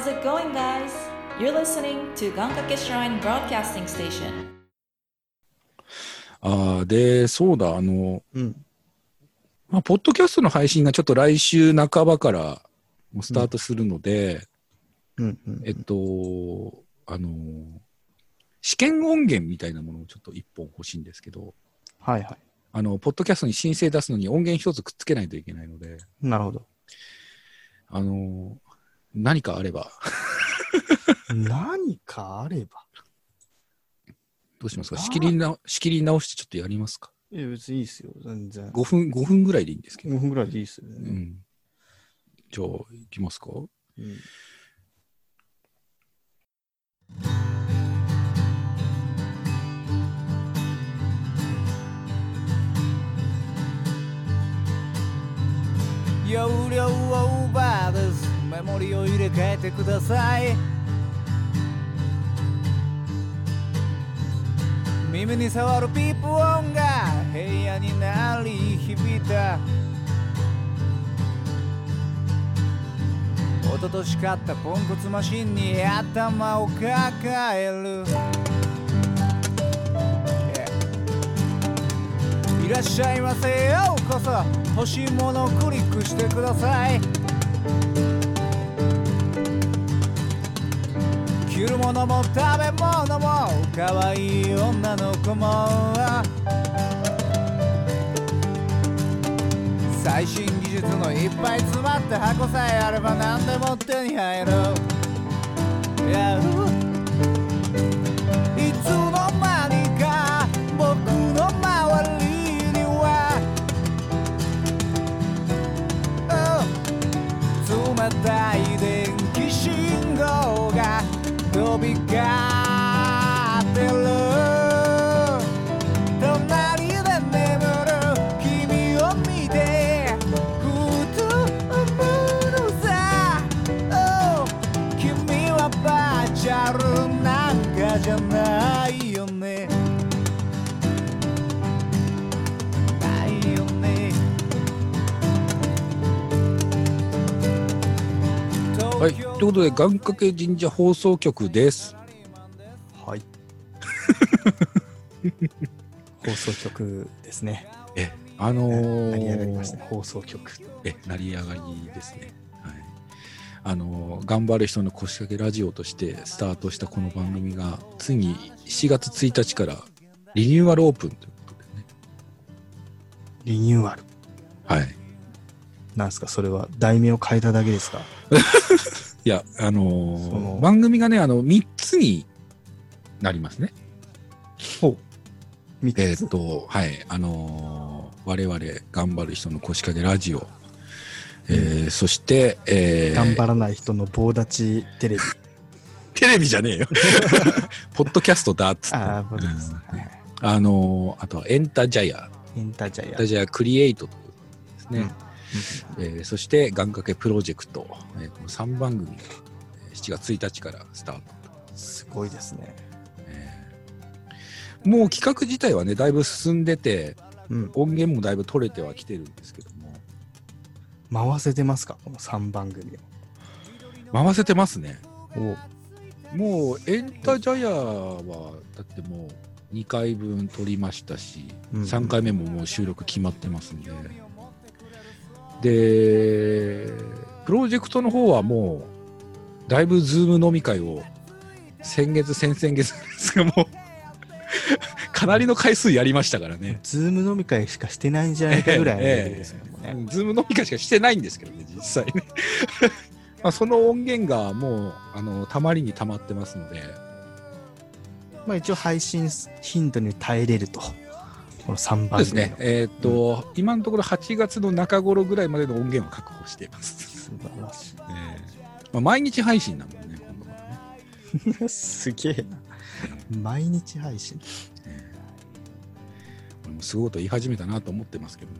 How's it going, guys? You're listening to Gankake Shrine Broadcasting Station. ああ、で、そうだ、あの、うん。まあ、ポッドキャストの配信がちょっと来週半ばからもうスタートするので、うん。うん。えっと、あの、試験音源みたいなものをちょっと一本欲しいんですけど、はいはい。あの、ポッドキャストに申請出すのに音源一つくっつけないといけないので、なるほど。あの、何かあれば、何かあれば？どうしますか？仕切りな、仕切り直してちょっとやりますか？いや、別にいいですよ。全然。5分、5分ぐらいでいいんですけど。5分ぐらいでいいですよね。うん。じゃあ、行きますか？うん。容量オーバーですメモリを入れ替えてください。耳に触るピープ音が部屋に鳴り響いた。一昨年買ったポンコツマシンに頭を抱える。Yeah いらっしゃいませようこそ。欲しいものをクリックしてください。着るものも食べ物も可愛い女の子も最新技術のいっぱい詰まった箱さえあれば何でも手に入る Yeah いつの間にか僕の周りには Oh 冷たいじゃないよねないよねはい。ということで、願掛け神社放送局です。放送局ですね。え、あのー成り上がりましたね。放送局。え、成り上がりですね。はい。あのー頑張る人の腰掛けラジオとしてスタートしたこの番組が、ついに7月1日からリニューアルオープンということでね。リニューアル。はい。なんですか？それは題名を変えただけですか？いや、あのー番組がね、あの、3つになりますね。ほう。えーっと、はい、あのー我々、頑張る人の腰掛けラジオ、えーそして、えー頑張らない人の棒立ちテレビ。テレビじゃねえよ。ポッドキャストだっつって。あうんはいあのーあとはエンタジャヤ、エンタジャイアエンタ。ジャヤクリエイトということですね。えーそして、願掛けプロジェクト、えーこの3番組がえー7月1日からスタート。すごいですね。えーもう企画自体はね、だいぶ進んでて、うん。音源もだいぶ取れてはきてるんですけども、回せてますか？この3番組回せてますね。を。もうエンタジャヤはだってもう2回分撮りましたし、うん3回目ももう収録決まってますんででプロジェクトの方はもうだいぶズーム飲み会を先月先々月ですがもう かなりの回数やりましたからね、ズーム飲み会しかしてないんじゃないかぐらいのレベルですもんね。うんズーム飲み会しかしてないんですけどね実際ね まあその音源がもうあのたまりにたまってますのでまあ一応配信頻度に耐えれると。この3そう番ですね。えーっと、今のところ8月の中頃ぐらいまでの音源を確保しています。素晴らしえーまあ、毎日配信なのでね、今度からね。い。すげえな。毎日配信。俺もすごいこと言い始めたなと思ってますけども。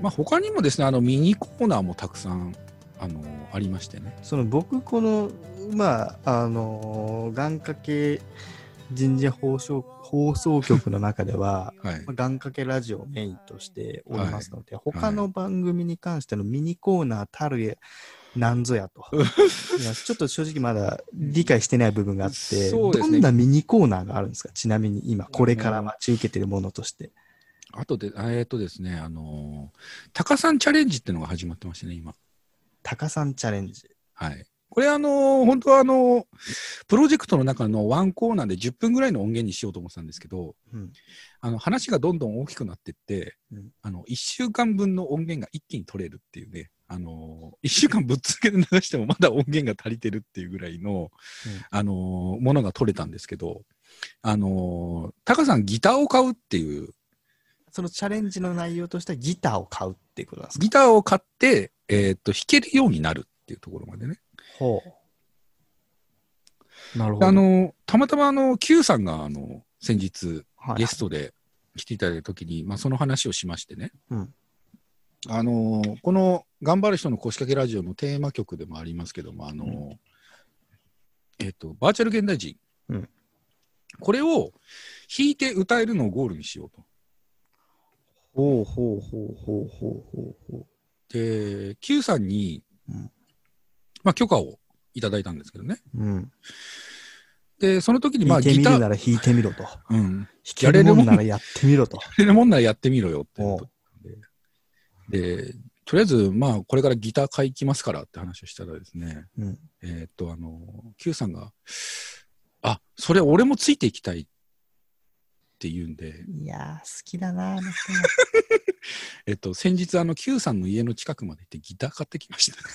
まあ、他にもですね、あのミニコーナーもたくさんあのありましてね。その僕、この、まあ、あの、願掛け神社放送放送局の中では、はい。まあ願掛けラジオをメインとしておりますので、他の番組に関してのミニコーナーたるやなんぞやと。いやちょっと正直まだ理解してない部分があって、ねどんなミニコーナーがあるんですか？ちなみに今、これから待ち受けてるものとして。あとで、えーっとですね、あのー、タカさんチャレンジっていうのが始まってましてね、今。タカさんチャレンジ。はい。これあのー本当はあのープロジェクトの中のワンコーナーで10分ぐらいの音源にしようと思ってたんですけど、うん。あの話がどんどん大きくなってって、うんあの1週間分の音源が一気に取れるっていうね、あの1週間ぶっ続けて流してもまだ音源が足りてるっていうぐらいの、あのものが取れたんですけど、あのタカさんギターを買うっていう、そのチャレンジの内容としてはギターを買うっていうことなんですか？ギターを買って、えーっと、弾けるようになるっていうところまでね。ほう。なるほど。あの、たまたまあの、Q さんがあの、先日、はいゲストで来ていただいたときに、まあ、その話をしましてね。うんあのーこの頑張る人の腰掛けラジオのテーマ曲でもありますけども、あのーえっ、と、バーチャル現代人。うんこれを弾いて歌えるのをゴールにしようと。ほうほうほうほうほうほうほで、Q さんに、うんまあ、許可をいただいたんですけどね。う。うん。で、その時に、まあ、弾いてギター、みるなら弾いてみろと。弾うん。けるもんならやってみろと。やれるもんならやってみろよってで。で、とりあえず、まあ、これからギター買いきますからって話をしたらですね、うん。えーっと、あの、Q さんが、あ、それ俺もついていきたいって言うんで、いやー、好きだな、あの人 えっと、先日、あの、Q さんの家の近くまで行ってギター買ってきました。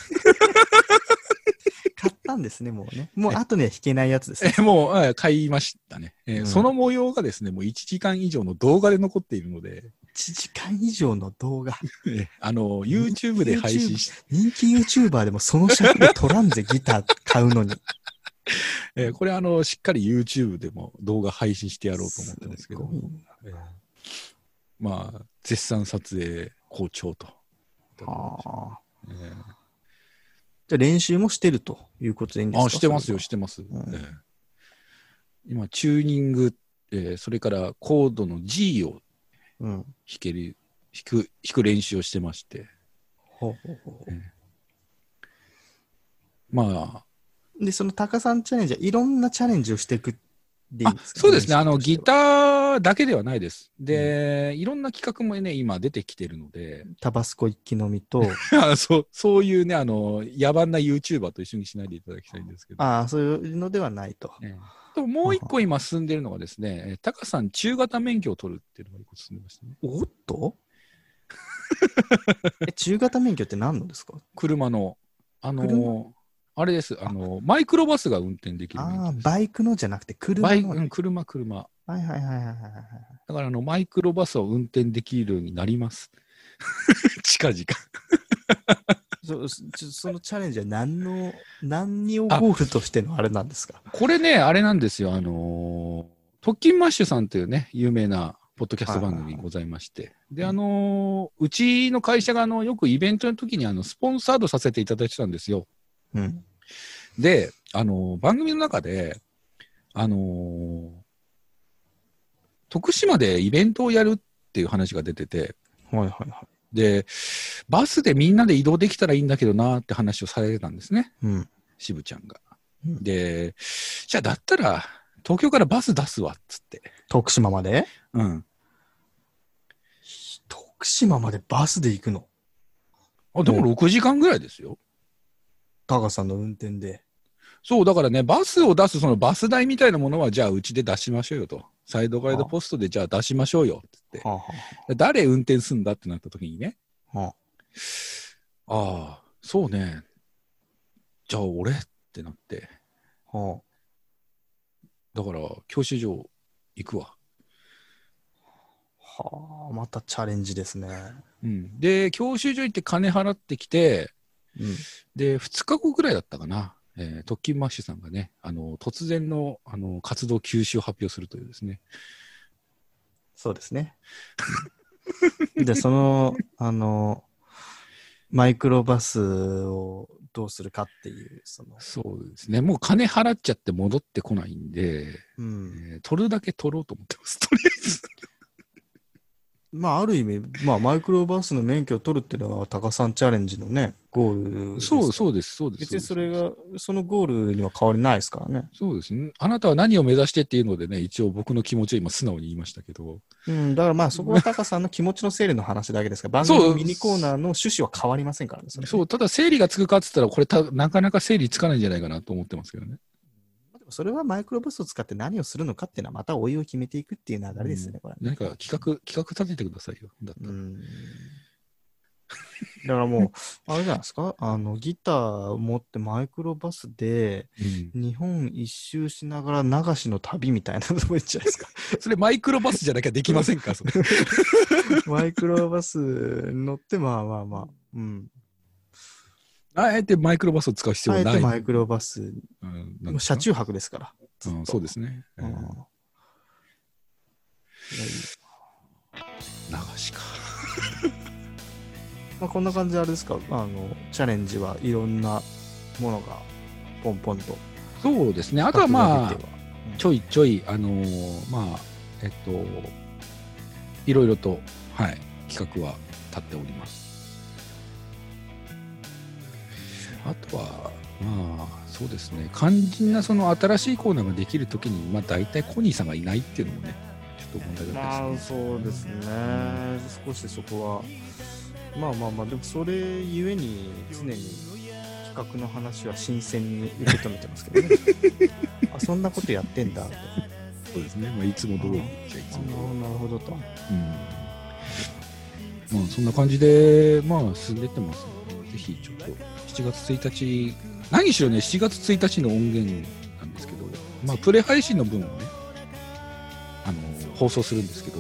買ったんですね、もうね。もう後には弾けないやつですね。えもう、はい買いましたね、えーうんその模様がですね、もう1時間以上の動画で残っているので、1時間以上の動画。えーあの、YouTube で配信し、人気 YouTuber でもその尺で取らんぜ、ギター買うのに。えーこれ、あの、しっかり YouTube でも動画配信してやろうと思ってるんですけどまあ、絶賛撮影好調と。はあ。えーじゃあ練習もしてるということでいいんですか？あ、してますよ、してます。んええ今、チューニング、えーそれからコードの G をうん。弾ける、弾く、弾く練習をしてまして。ほうほうほまうで、そのタカさんチャレンジはいろんなチャレンジをしていくでいあ、あいんですかそうですね、あの、ギター。ーだけではないです。で、いろんな企画もね、今出てきてるので、タバスコ一気飲みと、あそうそういうね、あの、野蛮な YouTuber と一緒にしないでいただきたいんですけど。ああ、そういうのではないと。ええでももう一個今進んでるのがですね、えータカさん中型免許を取るっていうのが一個進んでましたね。おっと？え、中型免許って何のですか？車の、あの車？あれです、あのマイクロバスが運転できる免ああ。バイクのじゃなくて車のね。バイクうん、車、車。はいはいはいはいはいはい。だからあの、マイクロバスを運転できるようになります。近々。そそのチャレンジは何の、何をゴールとしてのあれなんですか？これね、あれなんですよ、あのー、特勤マッシュさんというね、有名なポッドキャスト番組ございまして、で、あのーうちの会社があのよくイベントの時にあのスポンサードさせていただいてたんですよ。うん。で、あのー番組の中で、あのー徳島でイベントをやるっていう話が出てて、はいはいはい。で、バスでみんなで移動できたらいいんだけどなって話をされてたんですね、うん。渋ちゃんが。うんで、じゃあだったら、東京からバス出すわっつって。徳島まで？うん。徳島までバスで行くの？あでも6時間ぐらいですよ。タカさんの運転で。そう、だからね、バスを出すそのバス代みたいなものは、じゃあうちで出しましょうよと。サイドガイドポストでじゃあ出しましょうよっつって。はあ、は誰運転すんだってなった時にね、あはあ、ああ、そうね。じゃあ俺ってなって。はだから、教習所行くわ。あ、はあ、またチャレンジですね。うん。で、教習所行って金払ってきて、うん。で、2日後ぐらいだったかな。えー、特勤マッシュさんがね、あの、突然の、あの、活動休止を発表するというですね。そうですね。で、その、あの、マイクロバスをどうするかっていう、その、そうですね。もう金払っちゃって戻ってこないんで、うん。えー取るだけ取ろうと思ってます。とりあえず。まあ、ある意味、まあ、マイクロバスの免許を取るっていうのは、高さんチャレンジのね、ゴールそう、そうです、そうです。別にそれが、そのゴールには変わりないですからね。そうですね。あなたは何を目指してっていうのでね、一応僕の気持ちを今素直に言いましたけど、うん、だからまあ、そこは高さんの気持ちの整理の話だけですから、番組のミニコーナーの趣旨は変わりませんからね。そそう、ただ整理がつくかって言ったら、これたなかなか整理つかないんじゃないかなと思ってますけどね。それはマイクロバスを使って何をするのかっていうのは、またおいおい決めていくっていう流れですね、これ。何か企画、企画立ててくださいよ。だったらうん。だからもう、あれじゃないですか、あの、ギターを持ってマイクロバスで、うん日本一周しながら流しの旅みたいなのもいいんじゃないですか？それマイクロバスじゃなきゃできませんかそれ マイクロバスに乗って、まあまあまあ、うん。あえてマイクロバスを使う必要あはない。えてマイクロバス、うんもう車中泊ですから。うん、そうですね。うんうん流しか。まあ、こんな感じであれですか、あの、チャレンジはいろんなものがポンポンと。そうですね。あとはまあ出て、はちょいちょい、あのーまあ、えっと、いろいろと、はい、企画は立っております。あとは、まあ、そうですね。肝心なその新しいコーナーができるときに、まあ、大体コニーさんがいないっていうのもね、ちょっと問題だったまあですね。そうですね、少しそこはまあまあまあでもそれゆえに常に企画の話は新鮮に受け止めてますけどね あそんなことやってんだってそうですね。まあ、いつも通り、じゃあいつあも通り。なるほどとうん。まあ、そんな感じで、まあ、進んでってますので、ぜひ、ちょっと、7月1日、何しろね、7月1日の音源なんですけど、まあ、プレ配信の分をね、あの、放送するんですけど、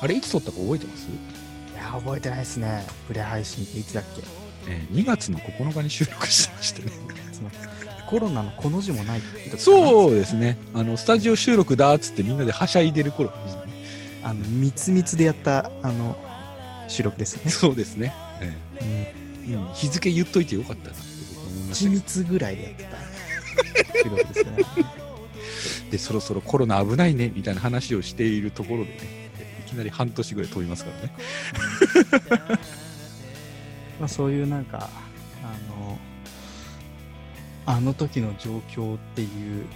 あれ、いつ撮ったか覚えてます？いや覚えてないですねプレ配信っていつだっけ？えー2月の9日に収録してましてね。コロナのこの字もないそうですね。あの、スタジオ収録だっつってみんなではしゃいでる頃ですね。あの密密でやったあの収録ですね、そうですね。えうんえうん。日付言っといてよかったな。って僕は思いました緻けど密ぐらいでやってたですね。で、そろそろコロナ危ないねみたいな話をしているところでね、いきなり半年ぐらい飛びますからね。まあ、そういうなんかあのあの時の状況っていう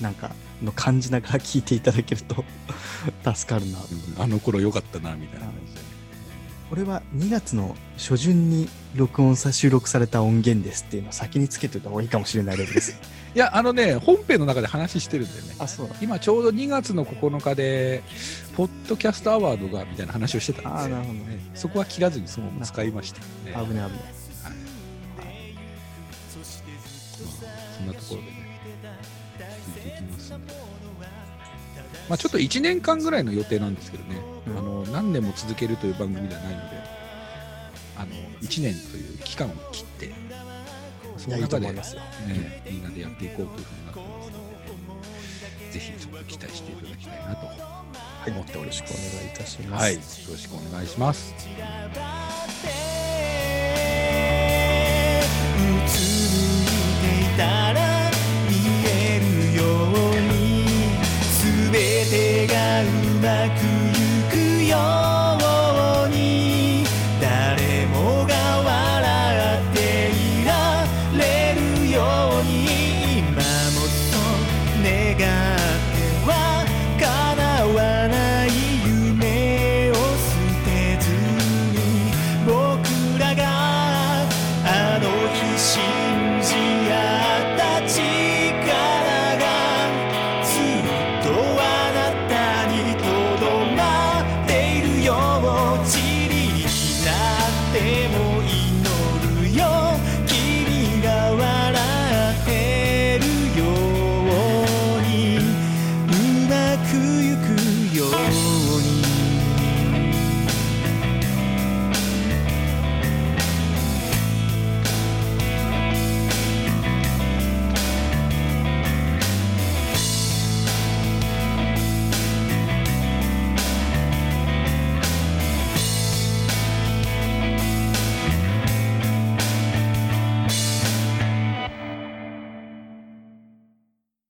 なんかの感じながら聞いていただけると助かるな。うん。あの頃良かったなみたいな感じでね。これは2月の初旬に録音さ収録された音源ですっていうのを先につけておいた方がいいかもしれないです いや、あのね、本編の中で話してるんだよね。あそうだ今ちょうど2月の9日で、ポッドキャストアワードがみたいな話をしてたんで。あーなるほどねそこは切らずにそのまま使いましたよね。まあ危ない危ないそんなところでね、続いていきますんで。まあちょっと1年間ぐらいの予定なんですけどね、うん。あの何年も続けるという番組ではないので、あの1年という期間を切って、その中で、思いますよ。ね、みんなでやっていこうというふうになってますので、ぜひちょっと期待していただきたいなと思っております。よろしくお願いいたします、はい、よろしくお願いします。